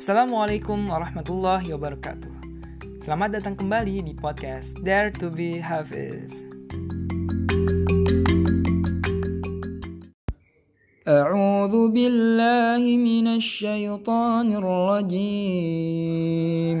Assalamualaikum warahmatullahi wabarakatuh. Selamat datang kembali di podcast Dare to be Hafiz. أعوذ بالله من الشيطان الرجيم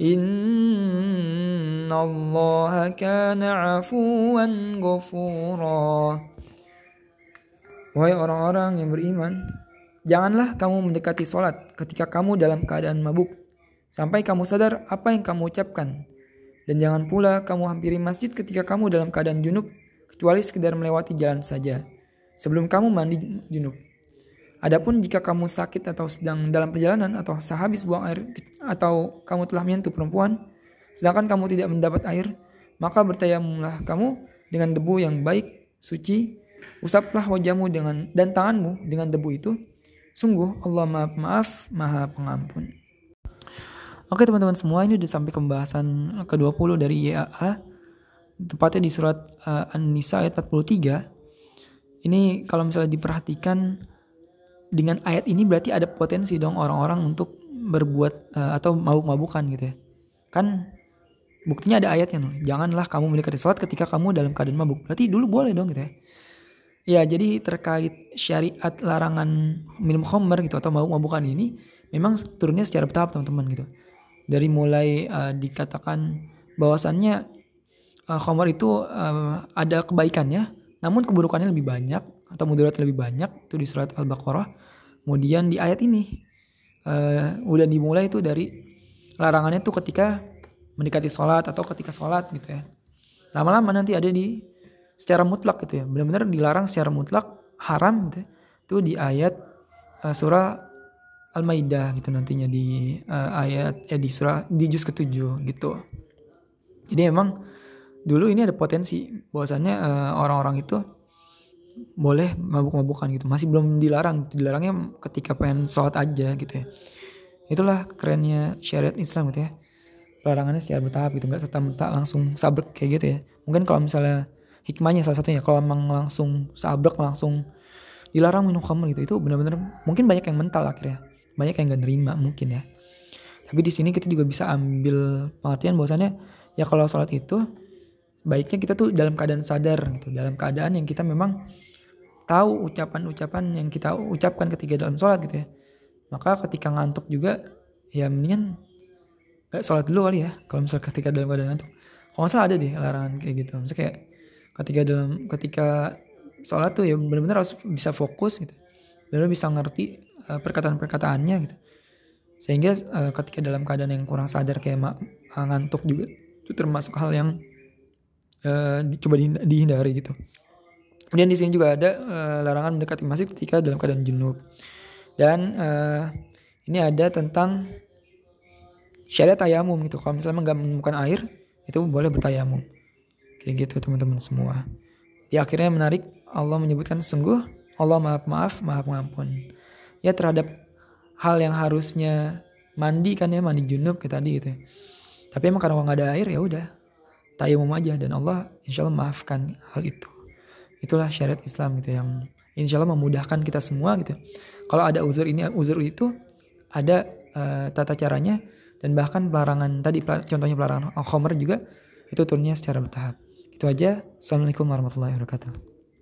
إن الله كان عفوا غفورا Wahai orang-orang yang beriman, janganlah kamu mendekati sholat ketika kamu dalam keadaan mabuk, sampai kamu sadar apa yang kamu ucapkan, dan jangan pula kamu hampiri masjid ketika kamu dalam keadaan junub, kecuali sekedar melewati jalan saja, sebelum kamu mandi junub. Adapun jika kamu sakit atau sedang dalam perjalanan atau sehabis buang air atau kamu telah menyentuh perempuan, sedangkan kamu tidak mendapat air, maka bertayamumlah kamu dengan debu yang baik, suci, usaplah wajahmu dengan dan tanganmu dengan debu itu. Sungguh Allah maaf maaf, maha pengampun. Oke teman-teman semua ini udah sampai pembahasan ke-20 dari YAA tepatnya di surat uh, An-Nisa ayat 43 ini kalau misalnya diperhatikan dengan ayat ini berarti ada potensi dong orang-orang untuk berbuat uh, atau mabuk-mabukan gitu ya. Kan buktinya ada ayatnya loh janganlah kamu mendekati sholat ketika kamu dalam keadaan mabuk. Berarti dulu boleh dong gitu ya. Ya jadi terkait syariat larangan minum khamr gitu atau mabuk-mabukan ini memang turunnya secara bertahap teman-teman gitu. Dari mulai uh, dikatakan bahwasannya uh, khamar itu uh, ada kebaikannya namun keburukannya lebih banyak atau mudarat lebih banyak itu di surat Al-Baqarah kemudian di ayat ini uh, udah dimulai itu dari larangannya tuh ketika mendekati sholat atau ketika sholat gitu ya lama-lama nanti ada di secara mutlak gitu ya benar-benar dilarang secara mutlak haram gitu ya. di ayat uh, surah Al-Maidah gitu nantinya di uh, ayat ya di surah di juz ketujuh gitu. Jadi emang dulu ini ada potensi bahwasannya uh, orang-orang itu boleh mabuk-mabukan gitu. Masih belum dilarang, dilarangnya ketika pengen sholat aja gitu ya. Itulah kerennya syariat Islam gitu ya. Larangannya secara bertahap gitu, nggak serta-merta langsung sabrek kayak gitu ya. Mungkin kalau misalnya hikmahnya salah satunya kalau emang langsung sabrek langsung dilarang minum khamr gitu itu benar-benar mungkin banyak yang mental akhirnya banyak yang gak nerima mungkin ya tapi di sini kita juga bisa ambil pengertian bahwasannya ya kalau sholat itu baiknya kita tuh dalam keadaan sadar gitu dalam keadaan yang kita memang tahu ucapan-ucapan yang kita ucapkan ketika dalam sholat gitu ya. Maka ketika ngantuk juga ya mendingan gak sholat dulu kali ya kalau misalnya ketika dalam keadaan ngantuk. Kalau nggak salah ada deh larangan kayak gitu. Misalnya kayak ketika dalam ketika sholat tuh ya benar-benar harus bisa fokus gitu. Benar bisa ngerti uh, perkataan-perkataannya gitu. Sehingga uh, ketika dalam keadaan yang kurang sadar kayak mak, uh, ngantuk juga itu termasuk hal yang uh, coba dihindari gitu kemudian di sini juga ada uh, larangan mendekati masjid ketika dalam keadaan junub. Dan uh, ini ada tentang syariat tayamum gitu. Kalau misalnya nggak menemukan air itu boleh bertayamum. Kayak gitu teman-teman semua. Di akhirnya menarik Allah menyebutkan sungguh Allah maaf maaf maaf pengampun. Ya terhadap hal yang harusnya mandi kan ya mandi junub kayak tadi gitu ya. Tapi emang karena nggak ada air ya udah tayamum aja. Dan Allah insya Allah maafkan hal itu. Itulah syariat Islam gitu yang insya Allah memudahkan kita semua gitu. Kalau ada uzur ini uzur itu ada uh, tata caranya dan bahkan pelarangan tadi contohnya pelarangan khomer juga itu turunnya secara bertahap. Itu aja. Assalamualaikum warahmatullahi wabarakatuh.